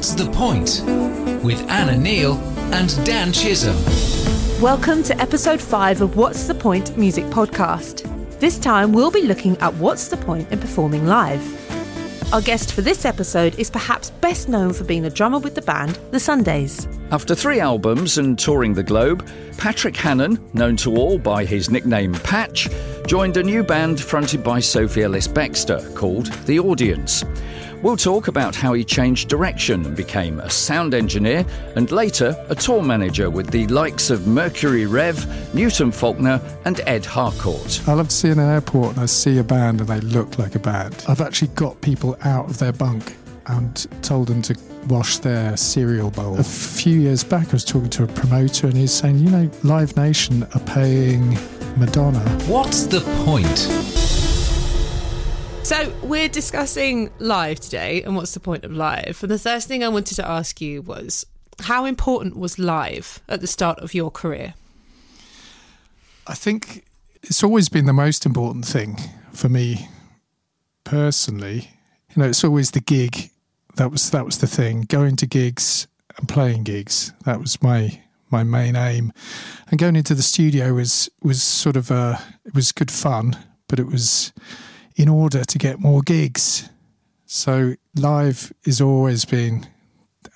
What's the Point? with Anna Neal and Dan Chisholm. Welcome to episode 5 of What's the Point music podcast. This time we'll be looking at what's the point in performing live. Our guest for this episode is perhaps best known for being the drummer with the band The Sundays. After three albums and touring the globe, Patrick Hannan, known to all by his nickname Patch, joined a new band fronted by Sophie Ellis Bextor called The Audience. We'll talk about how he changed direction and became a sound engineer and later a tour manager with the likes of Mercury Rev, Newton Faulkner, and Ed Harcourt. I love to see in an airport and I see a band and they look like a band. I've actually got people out of their bunk and told them to wash their cereal bowl. A few years back, I was talking to a promoter and he's saying, you know, Live Nation are paying Madonna. What's the point? So, we're discussing live today and what's the point of live. And the first thing I wanted to ask you was how important was live at the start of your career? I think it's always been the most important thing for me personally. You know, it's always the gig. That was that was the thing. Going to gigs and playing gigs. That was my my main aim. And going into the studio was was sort of uh it was good fun, but it was in order to get more gigs. So live has always been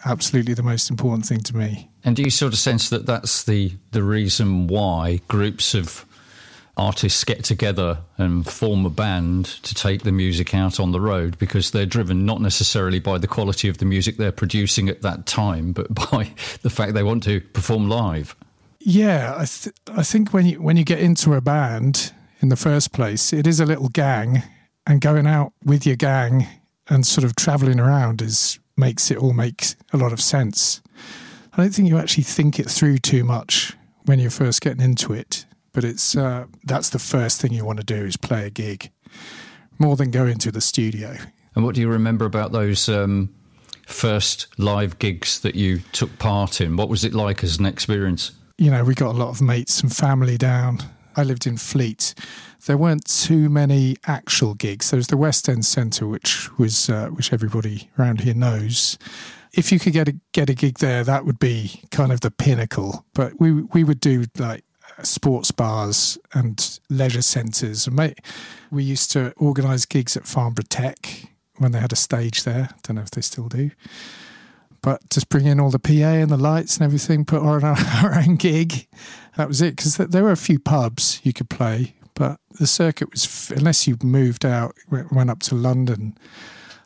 absolutely the most important thing to me. And do you sort of sense that that's the the reason why groups of artists get together and form a band to take the music out on the road because they're driven not necessarily by the quality of the music they're producing at that time, but by the fact they want to perform live. Yeah, I, th- I think when you when you get into a band in the first place, it is a little gang, and going out with your gang and sort of traveling around is makes it all make a lot of sense. I don't think you actually think it through too much when you're first getting into it, but it's uh, that's the first thing you want to do is play a gig more than go into the studio. And what do you remember about those um, first live gigs that you took part in? What was it like as an experience? You know, we got a lot of mates and family down. I lived in Fleet. There weren't too many actual gigs. There was the West End Centre, which was uh, which everybody around here knows. If you could get a get a gig there, that would be kind of the pinnacle. But we we would do like sports bars and leisure centres. And we used to organise gigs at Farnborough Tech when they had a stage there. Don't know if they still do. But just bring in all the PA and the lights and everything, put on our, our own gig. That was it. Because there were a few pubs you could play, but the circuit was, unless you moved out, went up to London,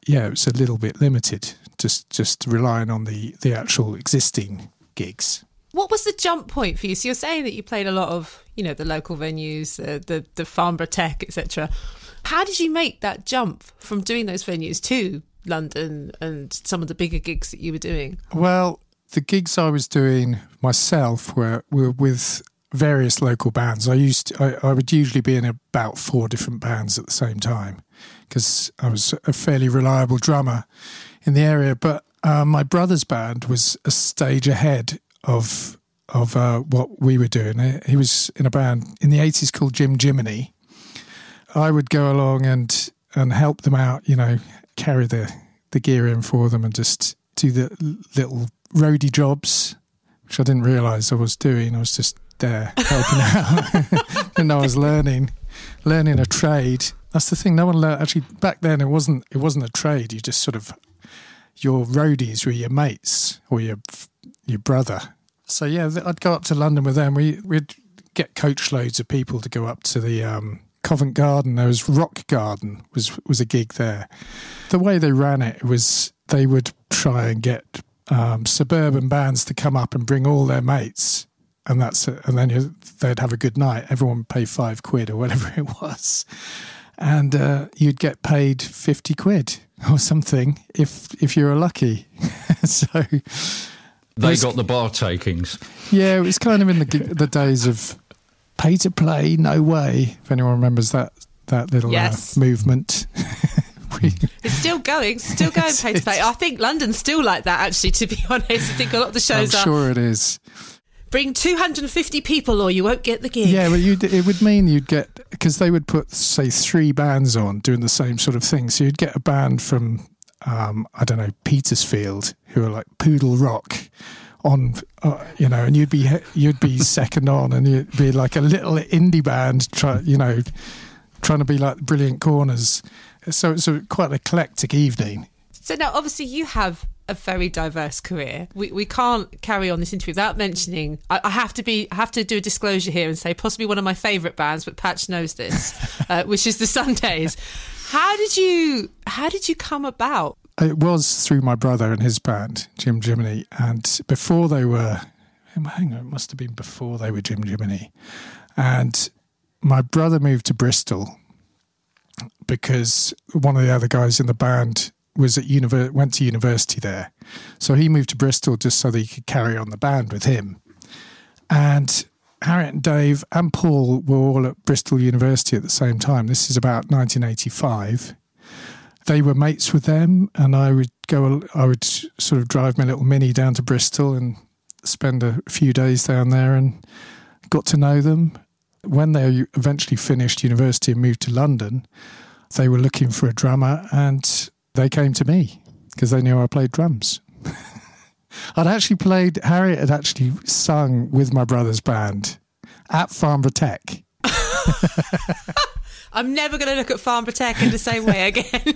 yeah, it was a little bit limited, just, just relying on the, the actual existing gigs what was the jump point for you? So you're saying that you played a lot of, you know, the local venues, uh, the the Farnborough Tech, etc. How did you make that jump from doing those venues to London and some of the bigger gigs that you were doing? Well, the gigs I was doing myself were were with various local bands. I used to, I, I would usually be in about four different bands at the same time because I was a fairly reliable drummer in the area. But uh, my brother's band was a stage ahead of of uh, what we were doing. He was in a band in the eighties called Jim Jiminy. I would go along and and help them out, you know, carry the the gear in for them, and just do the little roadie jobs, which I didn't realise I was doing. I was just there helping out, and I was learning learning a trade. That's the thing. No one learned actually back then. It wasn't it wasn't a trade. You just sort of your roadies were your mates or your your brother. So yeah, I'd go up to London with them. We we'd get coach loads of people to go up to the um, Covent Garden. There was Rock Garden was was a gig there. The way they ran it was they would try and get um, suburban bands to come up and bring all their mates, and that's it. and then you, they'd have a good night. Everyone would pay five quid or whatever it was, and uh, you'd get paid fifty quid or something if if you were lucky. so they got the bar takings. Yeah, it was kind of in the the days of pay to play, no way. If anyone remembers that that little uh, yes. uh, movement. we, it's still going, still going pay to play. I think London's still like that. Actually, to be honest, I think a lot of the shows I'm are. Sure, it is. Bring 250 people, or you won't get the gig. Yeah, but it would mean you'd get because they would put say three bands on doing the same sort of thing. So you'd get a band from um, I don't know, Petersfield, who are like Poodle Rock on, uh, you know, and you'd be you'd be second on, and you'd be like a little indie band, try, you know, trying to be like Brilliant Corners. So it's a quite an eclectic evening. So now, obviously, you have a very diverse career. We, we can't carry on this interview without mentioning. I, I have to be I have to do a disclosure here and say possibly one of my favourite bands, but Patch knows this, uh, which is the Sundays. How did you How did you come about? It was through my brother and his band, Jim Jiminy, and before they were, hang on, it must have been before they were Jim Jiminy, and my brother moved to Bristol because one of the other guys in the band was at univer- went to university there. So he moved to Bristol just so that he could carry on the band with him. And Harriet and Dave and Paul were all at Bristol University at the same time. This is about 1985. They were mates with them, and I would go. I would sort of drive my little mini down to Bristol and spend a few days down there, and got to know them. When they eventually finished university and moved to London, they were looking for a drummer, and they came to me because they knew I played drums. I'd actually played, Harriet had actually sung with my brother's band at Farnborough Tech. I'm never going to look at Farnborough Tech in the same way again.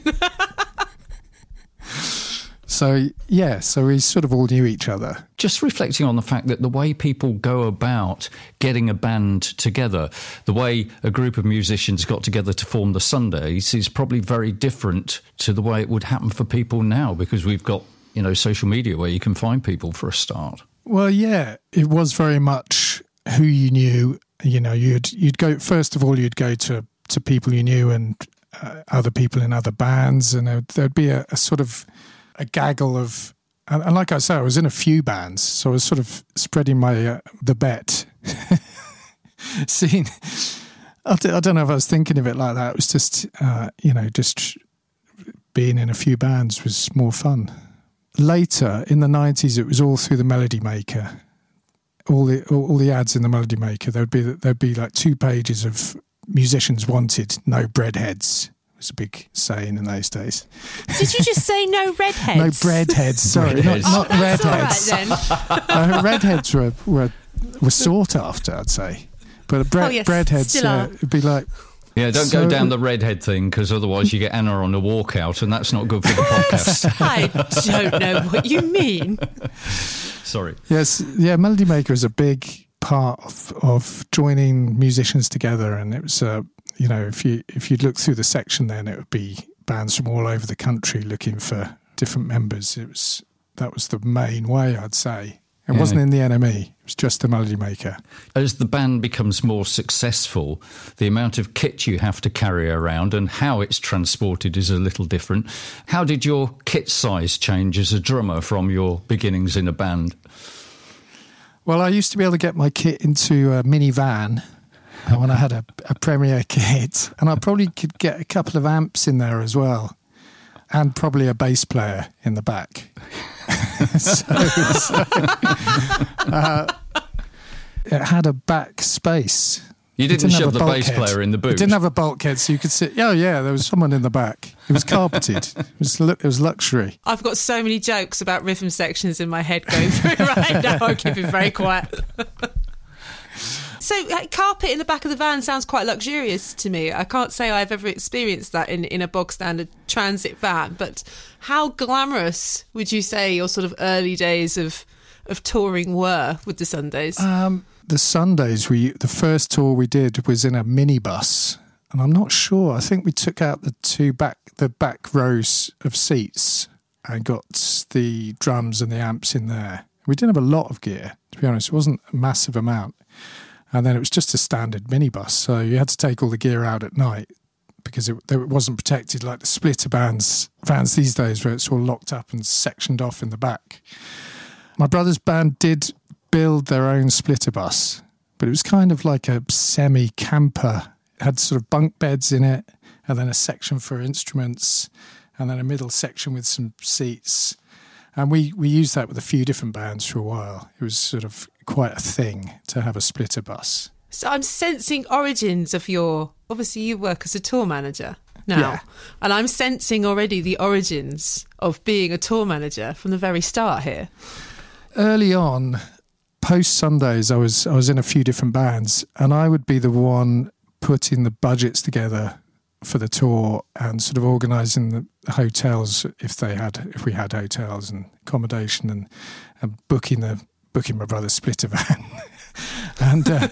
So yeah, so we sort of all knew each other. Just reflecting on the fact that the way people go about getting a band together, the way a group of musicians got together to form the Sundays is probably very different to the way it would happen for people now because we've got, you know, social media where you can find people for a start. Well, yeah, it was very much who you knew. You know, you'd you'd go first of all, you'd go to to people you knew and uh, other people in other bands, and there'd, there'd be a, a sort of a gaggle of and, and, like I said, I was in a few bands, so I was sort of spreading my uh, the bet. Seeing, I d- I don't know if I was thinking of it like that. It was just, uh, you know, just being in a few bands was more fun. Later in the nineties, it was all through the Melody Maker. All the all, all the ads in the Melody Maker. There'd be there'd be like two pages of musicians wanted, no breadheads was a big saying in those days. Did you just say no redheads? no breadheads. Sorry, Redheads. not, not oh, that's redheads. all right then. uh, redheads were, were were sought after, I'd say. But bre- Oh, yes, breadheads still uh, are. would be like Yeah, don't So- go down the redhead thing because otherwise you get Anna on a walkout and that's not good for the podcast. I don't know what you mean. Sorry. yes, yeah. Melody Maker is a big part of, of joining musicians together, and it was uh, you know if you if you'd look through the section, then it would be bands from all over the country looking for different members. It was that was the main way, I'd say. It Yeah. wasn't in the NME. It was just the Melody Maker. As the band becomes more successful, the amount of kit you have to carry around and how it's transported is a little different. How did your kit size change as a drummer from your beginnings in a band? Well, I used to be able to get my kit into a minivan uh, when I had a, a Premier kit, and I probably could get a couple of amps in there as well, and probably a bass player in the back. so, so, uh, it had a back space. You It didn't, have shove a the bass bulkhead. player in the boot. It didn't have a bulkhead, so you could sit. Oh yeah, there was someone in the back. It was carpeted. it was it was luxury. I've got so many jokes about rhythm sections in my head going through right now. I'm keeping very quiet. So, like, carpet in the back of the van sounds quite luxurious to me. I can't say I've ever experienced that in, in a bog standard transit van, but how glamorous would you say your sort of early days of of touring were with the Sundays? Um, the Sundays we the first tour we did was in a minibus, and I'm not sure. I think we took out the two back the back rows of seats and got the drums and the amps in there. We didn't have a lot of gear, to be honest. It wasn't a massive amount, and then it was just a standard minibus, so you had to take all the gear out at night because it, it wasn't protected like the splitter bands vans these days, where it's all locked up and sectioned off in the back. My brother's band did build their own splitter bus, but it was kind of like a semi camper. It had sort of bunk beds in it, and then a section for instruments, and then a middle section with some seats. And we, we used that with a few different bands for a while. It was sort of quite a thing to have a splitter bus. so I'm sensing origins of your. Obviously, you work as a tour manager. now. Yeah. And I'm sensing already the origins of being a tour manager from the very start here. early on, post Sundays, I was I was in a few different bands, and I would be the one putting the budgets together for the tour and sort of organising the hotels if they had if we had hotels and accommodation and and booking the booking my brother's splitter van, and. Uh,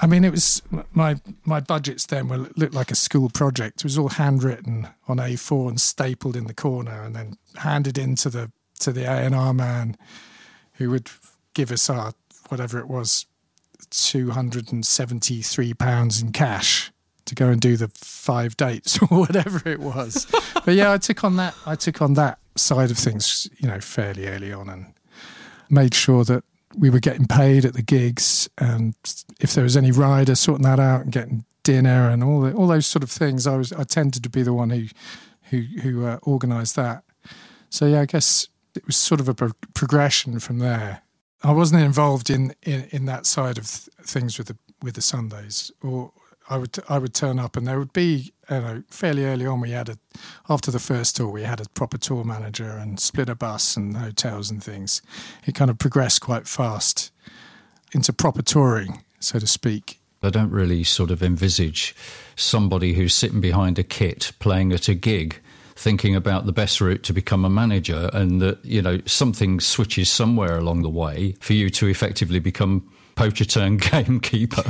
I mean, it was my my budgets then were looked like a school project. It was all handwritten on A4 and stapled in the corner, and then handed in to the to the A and R man, who would give us our whatever it was, two hundred and seventy three pounds in cash to go and do the five dates or whatever it was. but yeah, I took on that. I took on that side of things, you know, fairly early on, and made sure that we were getting paid at the gigs, and if there was any rider, sorting that out and getting dinner and all the, all those sort of things. I was I tended to be the one who who who uh, organised that. So yeah, I guess it was sort of a pro- progression from there. I wasn't involved in, in, in that side of th- things with the with the Sundays, or I would I would turn up and there would be you know fairly early on we had a after the first tour we had a proper tour manager and splitter bus and hotels and things. It kind of progressed quite fast into proper touring, so to speak. I don't really sort of envisage somebody who's sitting behind a kit playing at a gig thinking about the best route to become a manager and that, you know, something switches somewhere along the way for you to effectively become poacher turned gamekeeper.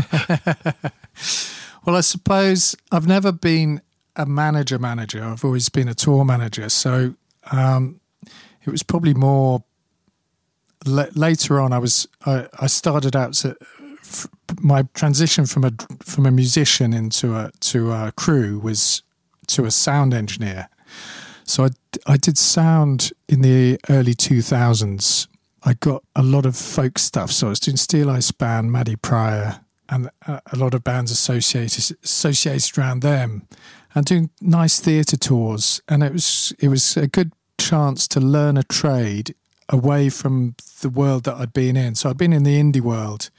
Well, I suppose I've never been a manager manager. I've always been a tour manager. So um, it was probably more la- later on. I was I, I started out to, f- my transition from a from a musician into a to a crew was to a sound engineer. So I, I did sound in the early 2000s. I got a lot of folk stuff. So I was doing Steel Eye Band, Maddy Prior, and a, a lot of bands associated associated around them, and doing nice theatre tours. And it was it was a good chance to learn a trade away from the world that I'd been in. So I'd been in the indie world,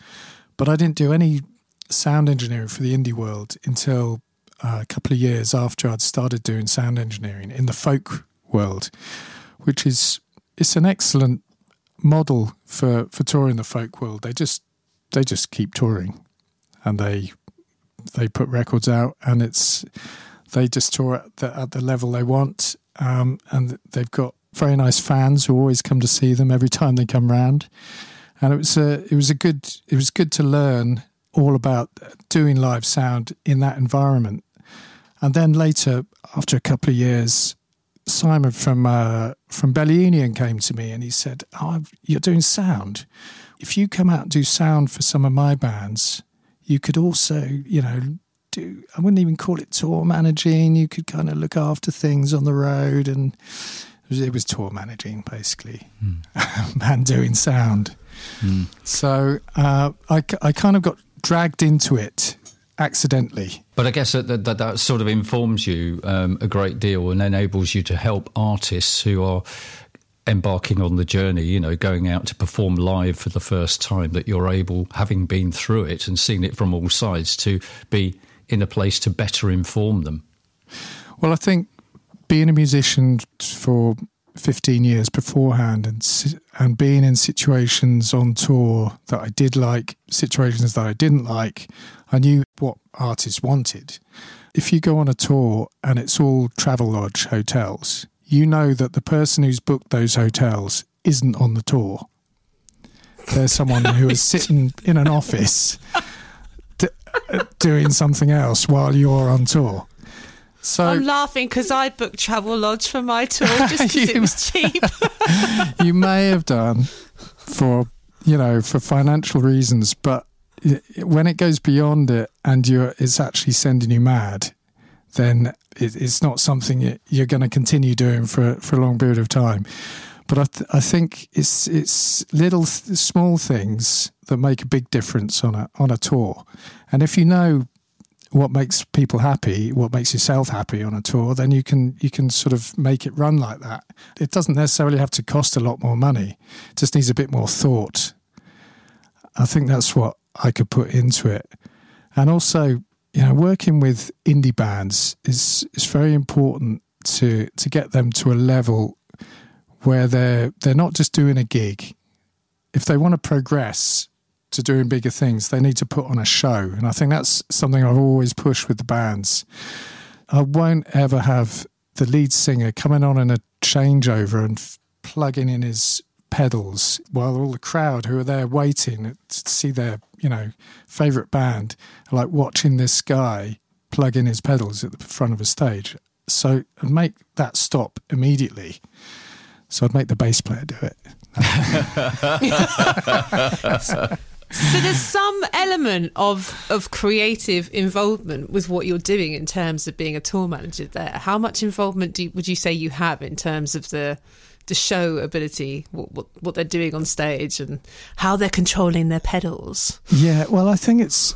but I didn't do any sound engineering for the indie world until uh, a couple of years after I'd started doing sound engineering in the folk world, which is it's an excellent model for for touring the folk world. They just they just keep touring, and they they put records out, and it's they just tour at the, at the level they want, um, and they've got very nice fans who always come to see them every time they come round. And it was a it was a good it was good to learn all about doing live sound in that environment. And then later, after a couple of years, Simon from uh, from Bella Union came to me and he said, "Oh, you're doing sound. If you come out and do sound for some of my bands, you could also, you know, do. I wouldn't even call it tour managing. You could kind of look after things on the road, and it was, it was tour managing basically, and doing sound. So uh, I, I kind of got dragged into it accidentally. But I guess that, that, that sort of informs you um, a great deal and enables you to help artists who are embarking on the journey, you know, going out to perform live for the first time, that you're able, having been through it and seen it from all sides, to be in a place to better inform them. Well, I think being a musician for 15 years beforehand and and being in situations on tour that I did like, situations that I didn't like, I knew what artists wanted. If you go on a tour and it's all Travelodge hotels, you know that the person who's booked those hotels isn't on the tour. There's someone who is sitting in an office d- doing something else while you're on tour. So I'm laughing because I booked Travelodge for my tour just because it was cheap. you may have done for you know for financial reasons but when it goes beyond it and you're it's actually sending you mad then it, it's not something you- you're going to continue doing for for a long period of time but I, th- I think it's it's little th- small things that make a big difference on a on a tour and if you know what makes people happy, what makes yourself happy on a tour, then you can you can sort of make it run like that. It doesn't necessarily have to cost a lot more money; it just needs a bit more thought. I think that's what I could put into it, and also you know, working with indie bands is is very important to to get them to a level where they're they're not just doing a gig. If they want to progress to doing bigger things, they need to put on a show, and I think that's something I've always pushed with the bands. I won't ever have the lead singer coming on in a changeover and f- plugging in his pedals while all the crowd who are there waiting to see their you know favorite band are like watching this guy plug in his pedals at the front of a stage. So I'd make that stop immediately. So I'd make the bass player do it. So there's some element of of creative involvement with what you're doing in terms of being a tour manager there. How much involvement you, would you say you have in terms of the the show ability, what, what what they're doing on stage, and how they're controlling their pedals? Yeah, well, I think it's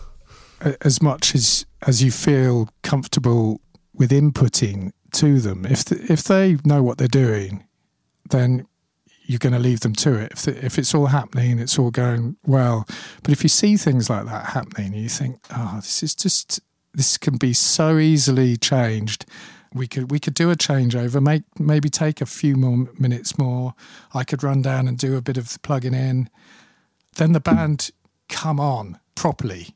uh, as much as as you feel comfortable with inputting to them. If the, if they know what they're doing, then you're going to leave them to it. If the, if it's all happening, it's all going well. But if you see things like that happening, you think, oh, this is just this can be so easily changed. We could we could do a changeover, make maybe take a few more minutes more. I could run down and do a bit of plugging in. Then the band come on properly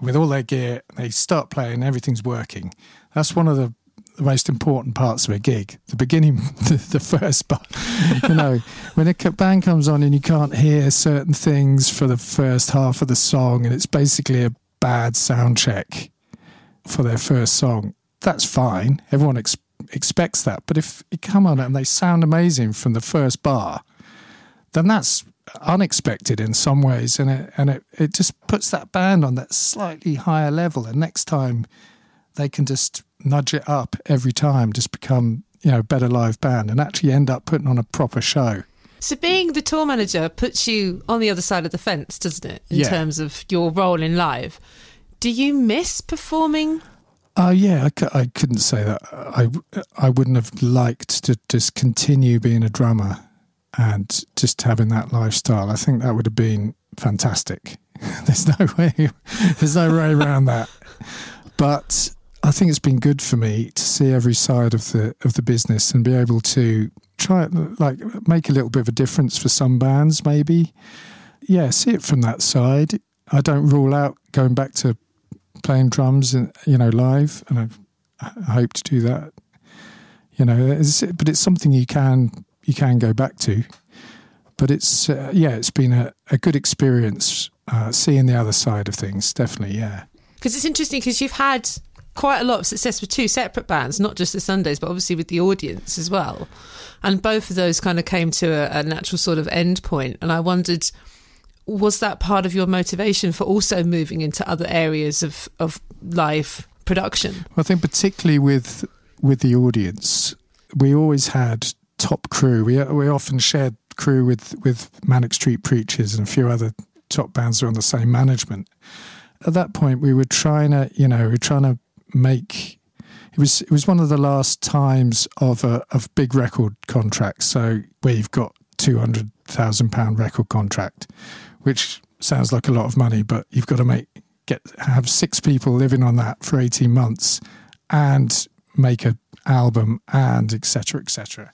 with all their gear. They start playing, everything's working. That's one of the, the most important parts of a gig. The beginning, the, the first part. You know, when a band comes on and you can't hear certain things for the first half of the song, and it's basically a bad sound check for their first song. That's fine. Everyone ex- expects that. But if you come on and they sound amazing from the first bar, then that's unexpected in some ways, and it and it, it just puts that band on that slightly higher level. And next time, they can just nudge it up every time, just become you know better live band, and actually end up putting on a proper show. So being the tour manager puts you on the other side of the fence, doesn't it? In Yeah. terms of your role in live. Do you miss performing? Oh yeah, I, I couldn't say that. I I wouldn't have liked to just continue being a drummer and just having that lifestyle. I think that would have been fantastic. there's no way, there's no way around that. But I think it's been good for me to see every side of the of the business and be able to try like make a little bit of a difference for some bands, maybe. Yeah, see it from that side. I don't rule out going back to playing drums and you know live, and I've, I hope to do that. You know, it's, but it's something you can you can go back to. But it's uh, yeah, it's been a, a good experience uh, seeing the other side of things. Definitely, yeah. Because it's interesting because you've had quite a lot of success with two separate bands, not just the Sundays, but obviously with the audience as well. And both of those kind of came to a, a natural sort of end point. And I wondered, was that part of your motivation for also moving into other areas of, of live production? Well, I think particularly with with the audience, we always had top crew. We we often shared crew with with Manic Street Preachers and a few other top bands who are on the same management. At that point, we were trying to, you know, we were trying to make. It was it was one of the last times of a of big record contracts. So where you've got two hundred thousand pound record contract, which sounds like a lot of money, but you've got to make get have six people living on that for 18 months and make an album and etc etc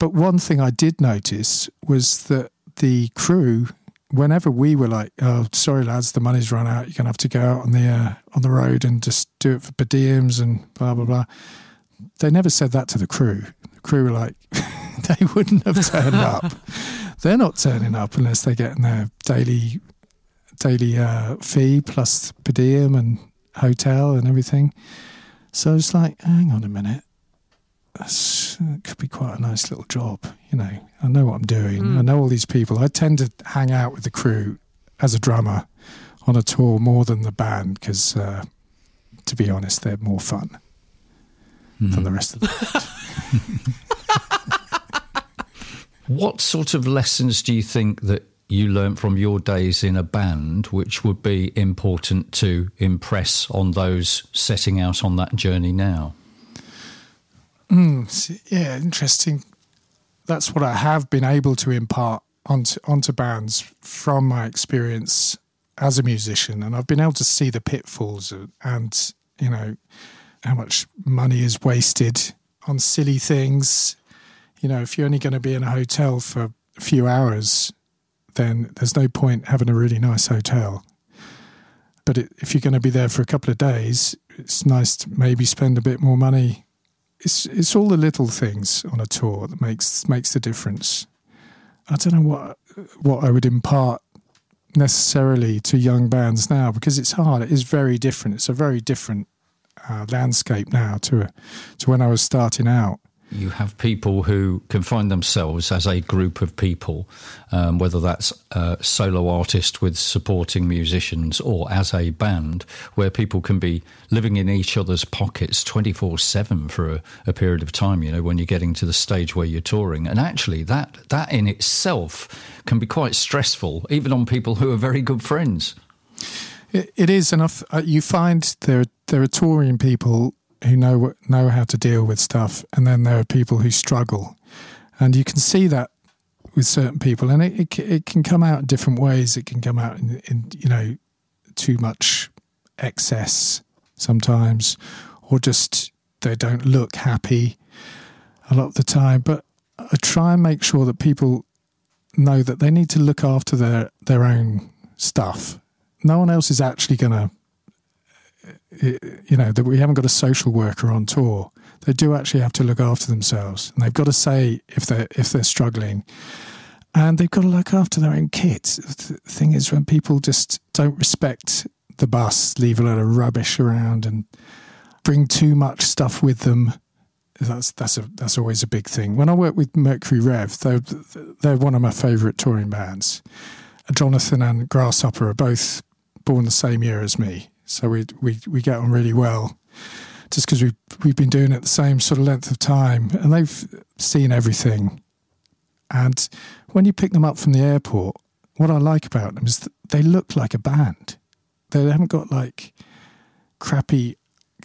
but one thing i did notice was that the crew whenever we were like oh sorry lads the money's run out you're to have to go out on the uh, on the road and just do it for per diems and blah blah blah they never said that to the crew. The crew were like they wouldn't have turned up they're not turning up unless they're getting their daily daily uh, fee plus per diem and hotel and everything. So it's like, hang on a minute, That's, that could be quite a nice little job. You know, I know what I'm doing. I know all these people. I tend to hang out with the crew as a drummer on a tour more than the band because, uh, to be honest, they're more fun than the rest of the. What sort of lessons do you think that you learned from your days in a band which would be important to impress on those setting out on that journey now? Hmm, yeah, interesting. That's what I have been able to impart onto onto bands from my experience as a musician, and I've been able to see the pitfalls and you know how much money is wasted on silly things. You know, if you're only going to be in a hotel for a few hours, then there's no point having a really nice hotel. But it, if you're going to be there for a couple of days, it's nice to maybe spend a bit more money. It's it's all the little things on a tour that makes makes the difference. I don't know what what I would impart necessarily to young bands now because it's hard. It is very different. It's a very different uh, landscape now to to when I was starting out you have people who can find themselves as a group of people, um, whether that's a solo artist with supporting musicians or as a band, where people can be living in each other's pockets 24 7 for a, a, period of time, you know, when you're getting to the stage where you're touring. And actually, that, that in itself can be quite stressful, even on people who are very good friends. it, it is enough. Uh, you find there, there are touring people who know know how to deal with stuff, and then there are people who struggle, and you can see that with certain people, and it it, it can come out in different ways. It can come out in, in you know too much excess sometimes, or just they don't look happy a lot of the time. But I try and make sure that people know that they need to look after their their own stuff. No one else is actually going to you know, that we haven't got a social worker on tour. They do actually have to look after themselves, and they've got to say if they're if they're struggling, and they've got to look after their own kit. The thing is, when people just don't respect the bus, leave a lot of rubbish around, and bring too much stuff with them, that's that's a that's always a big thing. When I work with Mercury Rev, they're they're one of my favourite touring bands. Jonathan and Grasshopper are both born the same year as me, so we we we get on really well, just because we've we've been doing it the same sort of length of time, and they've seen everything. And when you pick them up from the airport, what I like about them is they look like a band. They haven't got like crappy,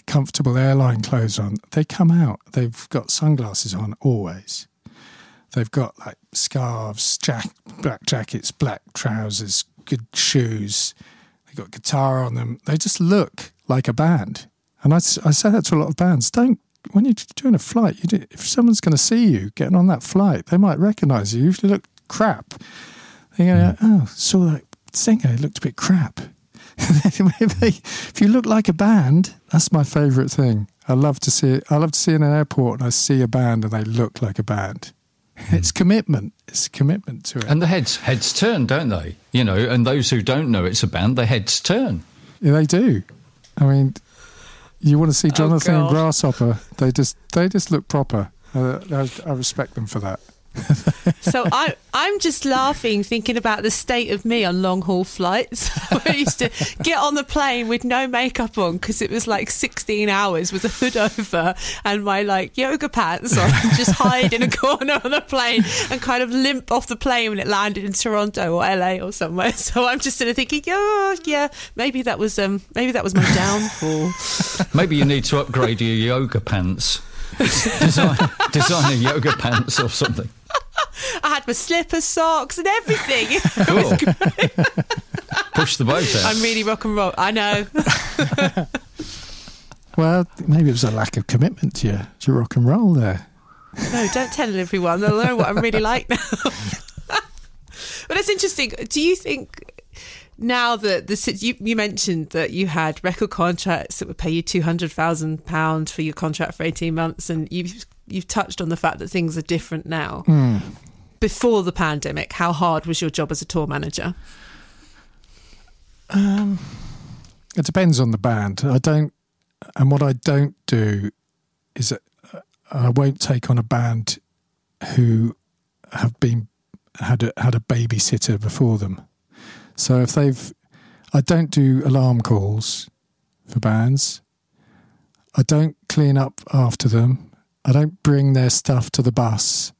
comfortable airline clothes on. They come out. They've got sunglasses on always. They've got like scarves, jack, black jackets, black trousers, good shoes they got guitar on them. They just look like a band. And I, I say that to a lot of bands. Don't when you're doing a flight, you do, if someone's going to see you getting on that flight, they might recognise you. If you look crap, to go, oh, saw that singer, looked a bit crap. if you look like a band, that's my favourite thing. I love to see it. I love to see in an airport and I see a band and they look like a band. It's commitment. It's commitment to it. And the heads heads turn, don't they? You know, and those who don't know it's a band, the heads turn. Yeah, they do. I mean, you want to see oh, Jonathan oh, and Grasshopper? They just they just look proper. Uh, I, I respect them for that. so I, I'm just laughing thinking about the state of me on long haul flights. I used to get on the plane with no makeup on because it was like 16 hours with a hood over and my like yoga pants on, just hide in a corner on the plane and kind of limp off the plane when it landed in Toronto or LA or somewhere. So I'm just sort of thinking, oh yeah, maybe that was um maybe that was my downfall. maybe you need to upgrade your yoga pants. design, design a yoga pants or something. I had my slipper socks and everything. Cool. Push the boat out. I'm really rock and roll. I know. well, maybe it was a lack of commitment to your, to rock and roll there. No, don't tell everyone. They'll know what I'm really like now. but it's interesting. Do you think now that the you, you mentioned that you had record contracts that would pay you two hundred thousand pounds for your contract for eighteen months, and you've you've touched on the fact that things are different now. Mm. Before the pandemic, how hard was your job as a tour manager? Um, it depends on the band. I don't, and what I don't do is that I won't take on a band who have been had a, had a babysitter before them. So if they've, I don't do alarm calls for bands. I don't clean up after them. I don't bring their stuff to the bus.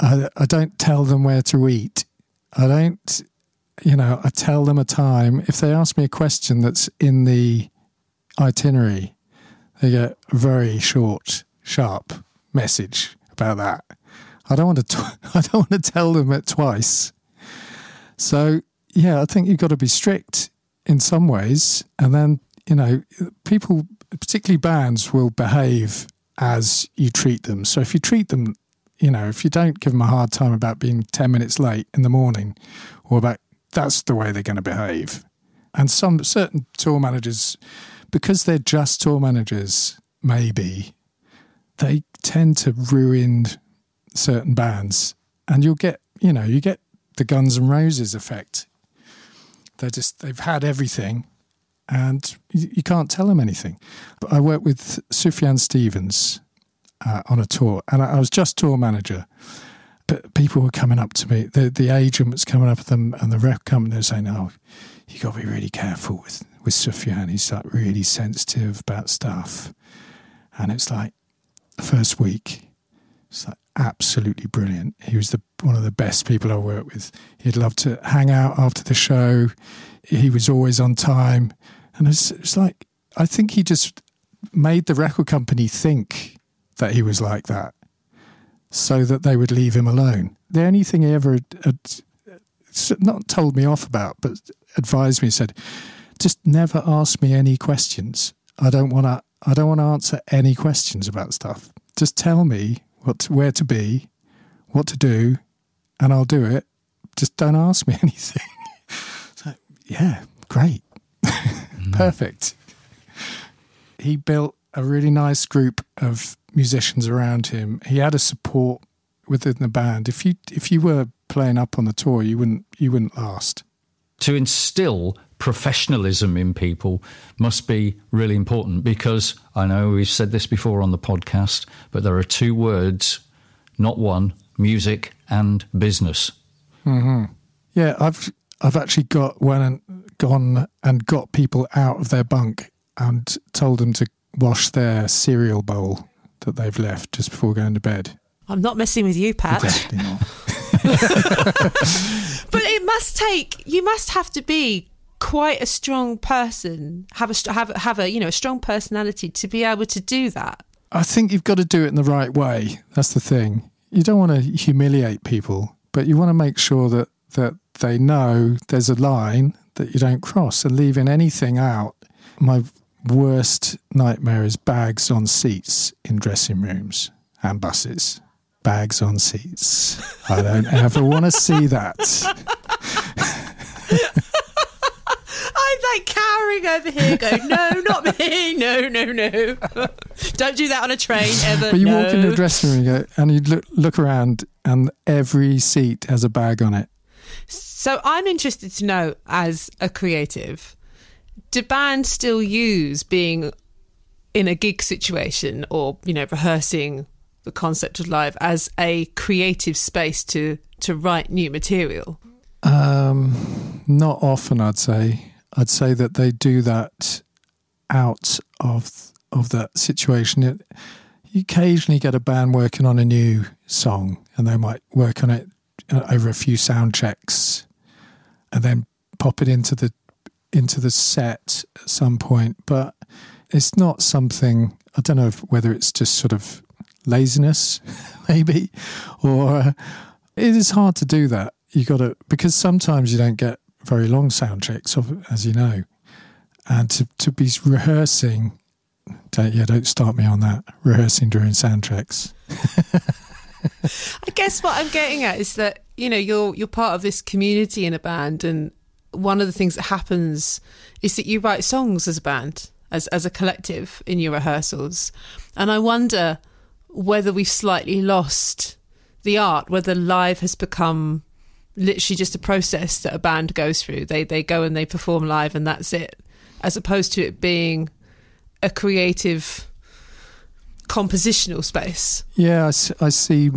I, I don't tell them where to eat. I don't, you know, I tell them a time. If they ask me a question that's in the itinerary, they get a very short, sharp message about that. I don't want to. T- I don't want to tell them it twice. So yeah, I think you've got to be strict in some ways, and then you know, people, particularly bands, will behave as you treat them. So if you treat them, you know, if you don't give them a hard time about being ten minutes late in the morning, or about that's the way they're going to behave. And some certain tour managers, because they're just tour managers, maybe they tend to ruin certain bands, and you'll get, you know, you get the Guns and Roses effect. They're just they've had everything, and you, can't tell them anything. But I worked with Sufjan Stevens uh, on a tour, and I, I was just tour manager. But people were coming up to me. The the agent was coming up to them, and the rep company was saying, "Oh, you got to be really careful with with Sufjan. He's like really sensitive about stuff." And it's like the first week, it's like absolutely brilliant. He was the one of the best people I worked with. He'd love to hang out after the show. He was always on time, and it's, it's like I think he just made the record company think that he was like that, so that they would leave him alone. The only thing he ever had, had not told me off about, but advised me said, just never ask me any questions. I don't want to. I don't want to answer any questions about stuff. Just tell me what where to be, what to do, and I'll do it. Just don't ask me anything. Yeah, great, mm. perfect. He built a really nice group of musicians around him. He had a support within the band. If you if you were playing up on the tour, you wouldn't you wouldn't last. To instill professionalism in people must be really important because I know we've said this before on the podcast, but there are two words, not one music and business. Mm-hmm. Yeah, I've I've actually got went and gone and got people out of their bunk and told them to wash their cereal bowl that they've left just before going to bed. I'm not messing with you, Pat. Definitely not. but it must take you must have to be quite a strong person, have a have have a you know a strong personality to be able to do that. I think you've got to do it in the right way. That's the thing. You don't want to humiliate people, but you want to make sure that that they know there's a line that you don't cross and leaving anything out. My worst nightmare is bags on seats in dressing rooms and buses. Bags on seats. I don't ever want to see that. I'm like cowering over here, going, "No, not me! No, no, no! Don't do that on a train ever." But you no. walk into a dressing room and, you look, look around, and every seat has a bag on it. So I'm interested to know, as a creative, do bands still use being in a gig situation or you know rehearsing the concept of live as a creative space to to write new material? Um, not often, I'd say. I'd say that they do that out of of that situation. It, you occasionally get a band working on a new song, and they might work on it over a few sound checks, and then pop it into the into the set at some point. But it's not something. I don't know if, whether it's just sort of laziness, maybe, or uh, it is hard to do that. You got to because sometimes you don't get very long sound checks, as you know, and to to be rehearsing. Don't, yeah, don't start me on that. Rehearsing during sound checks. I guess what I'm getting at is that you know you're you're part of this community in a band, and one of the things that happens is that you write songs as a band, as as a collective in your rehearsals, and I wonder whether we've slightly lost the art, whether live has become literally just a process that a band goes through. They they go and they perform live, and that's it, as opposed to it being a creative compositional space. Yeah, I, see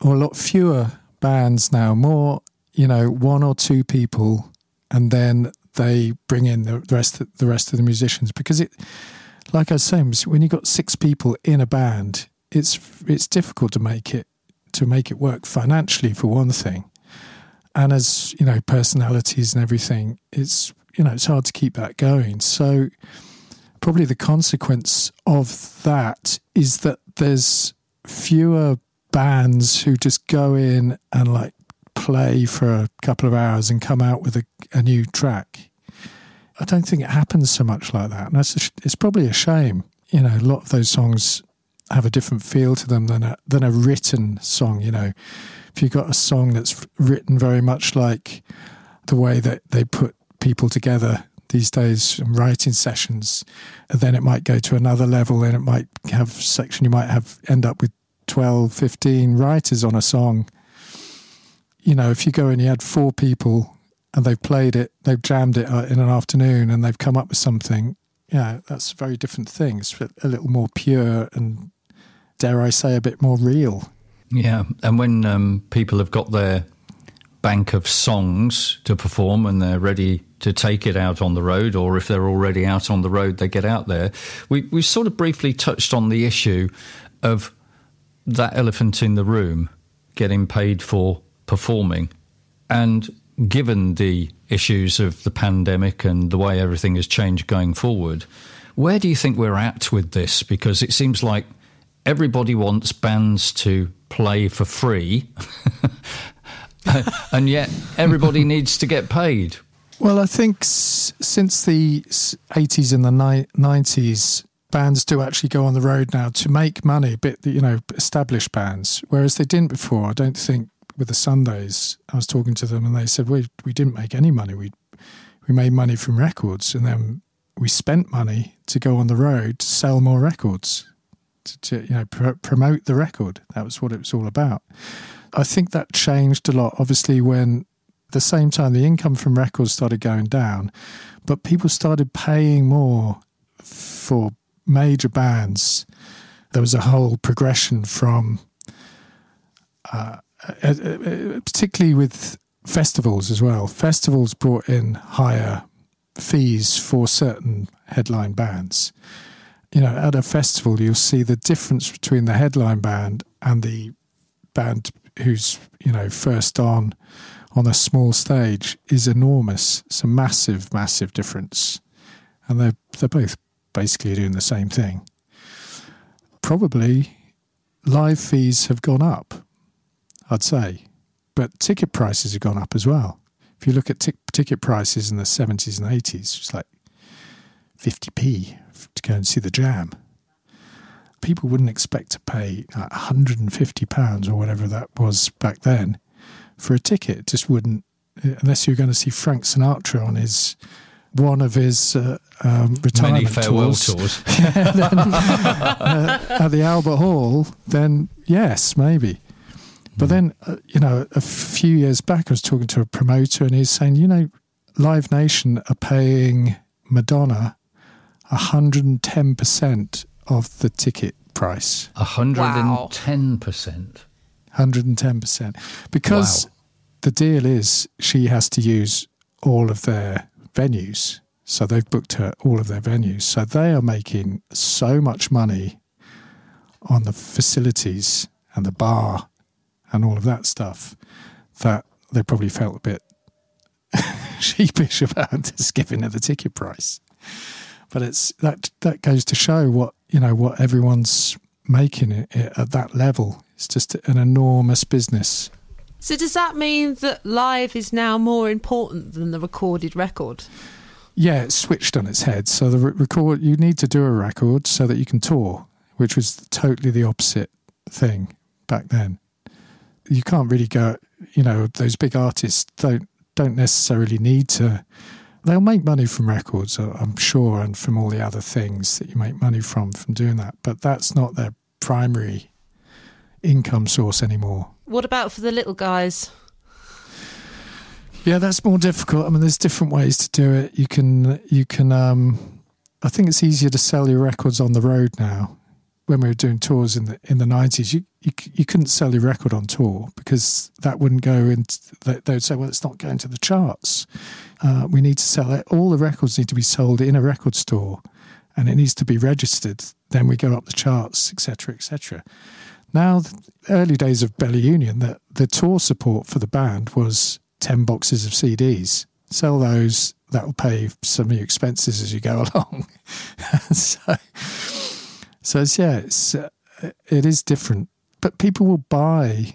a lot fewer bands now. More, you know, one or two people, and then they bring in the rest of, the rest of the musicians because it, like I was saying, when you've got six people in a band, it's it's difficult to make it to make it work financially for one thing and as you know personalities and everything it's you know it's hard to keep that going so probably the consequence of that is that there's fewer bands who just go in and like play for a couple of hours and come out with a, a new track. I don't think it happens so much like that, and that's a, it's probably a shame. You know, a lot of those songs have a different feel to them than a than a written song. You know, if you've got a song that's written very much like the way that they put people together these days writing sessions then it might go to another level and it might have section you might have end up with 12 15 writers on a song. You know if you go and you had four people and they've played it they've jammed it uh, in an afternoon and they've come up with something yeah that's a very different thing it's a little more pure and dare i say a bit more real. Yeah and when um, people have got their bank of songs to perform and they're ready to take it out on the road, or if they're already out on the road, they get out there. We we sort of briefly touched on the issue of that elephant in the room getting paid for performing, and given the issues of the pandemic and the way everything has changed going forward, where do you think we're at with this? Because it seems like everybody wants bands to play for free and yet everybody needs to get paid. Well, I think s- since the 80s and the ni- 90s, bands do actually go on the road now to make money, but you know, established bands, whereas they didn't before. I don't think with the Sundays, I was talking to them and they said we we didn't make any money. We we made money from records, and then we spent money to go on the road to sell more records, to, to you know pr- promote the record. That was what it was all about. I think that changed a lot, obviously, when the same time the income from records started going down, but people started paying more for major bands. There was a whole progression from, uh, uh, uh, particularly with festivals as well. Festivals brought in higher fees for certain headline bands. You know, at a festival, you'll see the difference between the headline band and the band who's you know first on on a small stage is enormous. It's a massive, massive difference, and they're they're both basically doing the same thing. Probably live fees have gone up, I'd say, but ticket prices have gone up as well. If you look at t- ticket prices in the 70s and 80s, it's like 50p to go and see the jam people wouldn't expect to pay like 150 pounds or whatever that was back then for a ticket. It just wouldn't, unless you're going to see Frank Sinatra on his one of his uh, um, retirement Many farewell tours, tours. then, uh, at the Albert Hall, then yes, maybe. But then, uh, you know, a few years back, I was talking to a promoter, and he's saying, you know, Live Nation are paying Madonna 110% of the ticket price. 110%. 110%. Because Wow. the deal is she has to use all of their venues. So they've booked her all of their venues. So they are making so much money on the facilities and the bar and all of that stuff that they probably felt a bit sheepish about just giving her the ticket price. But it's that that goes to show what you know what everyone's making it, it at that level. It's just an enormous business. So does that mean that live is now more important than the recorded record? Yeah, it's switched on its head. So the re- record you need to do a record so that you can tour, which was totally the opposite thing back then. You can't really go. You know, those big artists don't don't necessarily need to. They'll make money from records, uh, I'm sure, and from all the other things that you make money from from doing that. But that's not their primary income source anymore. What about for the little guys? Yeah, that's more difficult. I mean, there's different ways to do it. You can, you can. Um, I think it's easier to sell your records on the road now. When we were doing tours in the in the nineties, you, you you couldn't sell your record on tour because that wouldn't go into. They, would say, "Well, it's not going to the charts. Uh, we need to sell it. All the records need to be sold in a record store, and it needs to be registered. Then we go up the charts, etc., etc." Now, early days of Bella Union, the, the tour support for the band was 10 boxes of CDs. Sell those, that will pay some of your expenses as you go along. so, so it's, yeah, it's, uh, it is different. But people will buy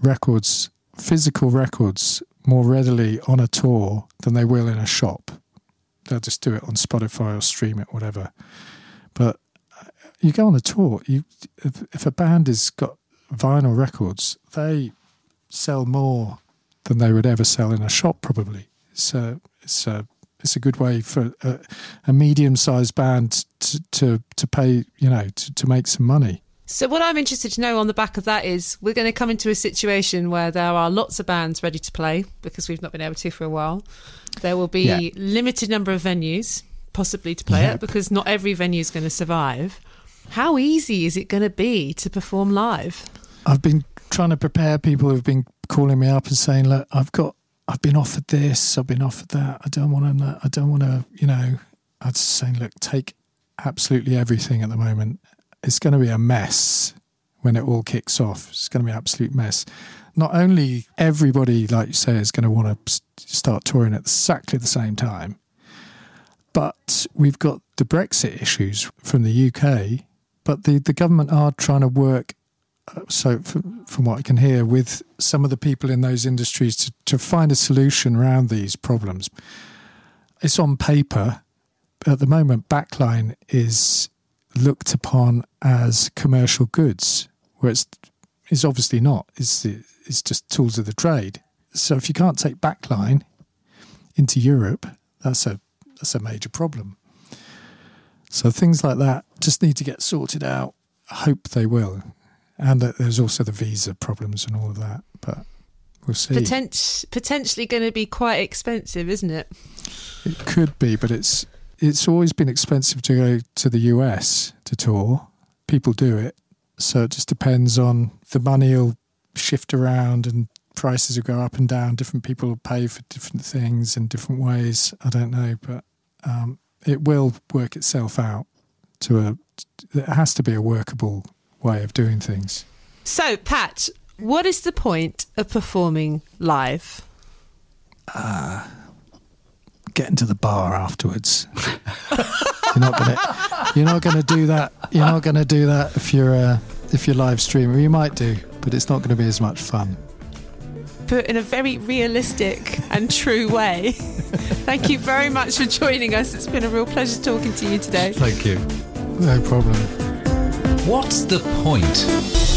records physical records more readily on a tour than they will in a shop. They'll just do it on Spotify or stream it, whatever. But uh, you go on a tour, you if, if a band has got vinyl records, they sell more than they would ever sell in a shop, probably. A, it's a, it's a good way for a, a medium-sized band to, to, to pay, you know, to, to make some money. So, what I'm interested to know on the back of that is we're going to come into a situation where there are lots of bands ready to play because we've not been able to for a while. There will be Yeah. limited number of venues possibly to play Yep. it because not every venue is going to survive. How easy is it going to be to perform live? I've been trying to prepare people who've been calling me up and saying, "Look, I've got, I've been offered this, I've been offered that. I don't want to, I don't want to, you know." I'd saying, "Look, take absolutely everything at the moment. It's going to be a mess when it all kicks off. It's going to be an absolute mess. Not only everybody, like you say, is going to want to start touring at exactly the same time, but we've got the Brexit issues from the UK. But the, the government are trying to work so from, from what I can hear, with some of the people in those industries to, to find a solution around these problems. It's on paper. At the moment, backline is looked upon as commercial goods, where it's, it's obviously not. It's, it's just tools of the trade. So if you can't take backline into Europe, that's a that's a major problem. So things like that just need to get sorted out. I hope they will and that there's also the visa problems and all of that. But we'll see. Potent- potentially going to be quite expensive, isn't it? It could be, but it's it's always been expensive to go to the US to tour. People do it, so it just depends on the money will shift around and prices will go up and down. Different people will pay for different things in different ways. I don't know, but um, it will work itself out. To a, it has to be a workable way of doing things. So, Pat, what is the point of performing live? getting to the bar afterwards. you're not gonna you're not gonna do that. You're not gonna do that if you're uh, if you're live streaming. You might do, but it's not going to be as much fun. Put in a very realistic and true way. Thank you very much for joining us. It's been a real pleasure talking to you today. Thank you. No problem. What's the point?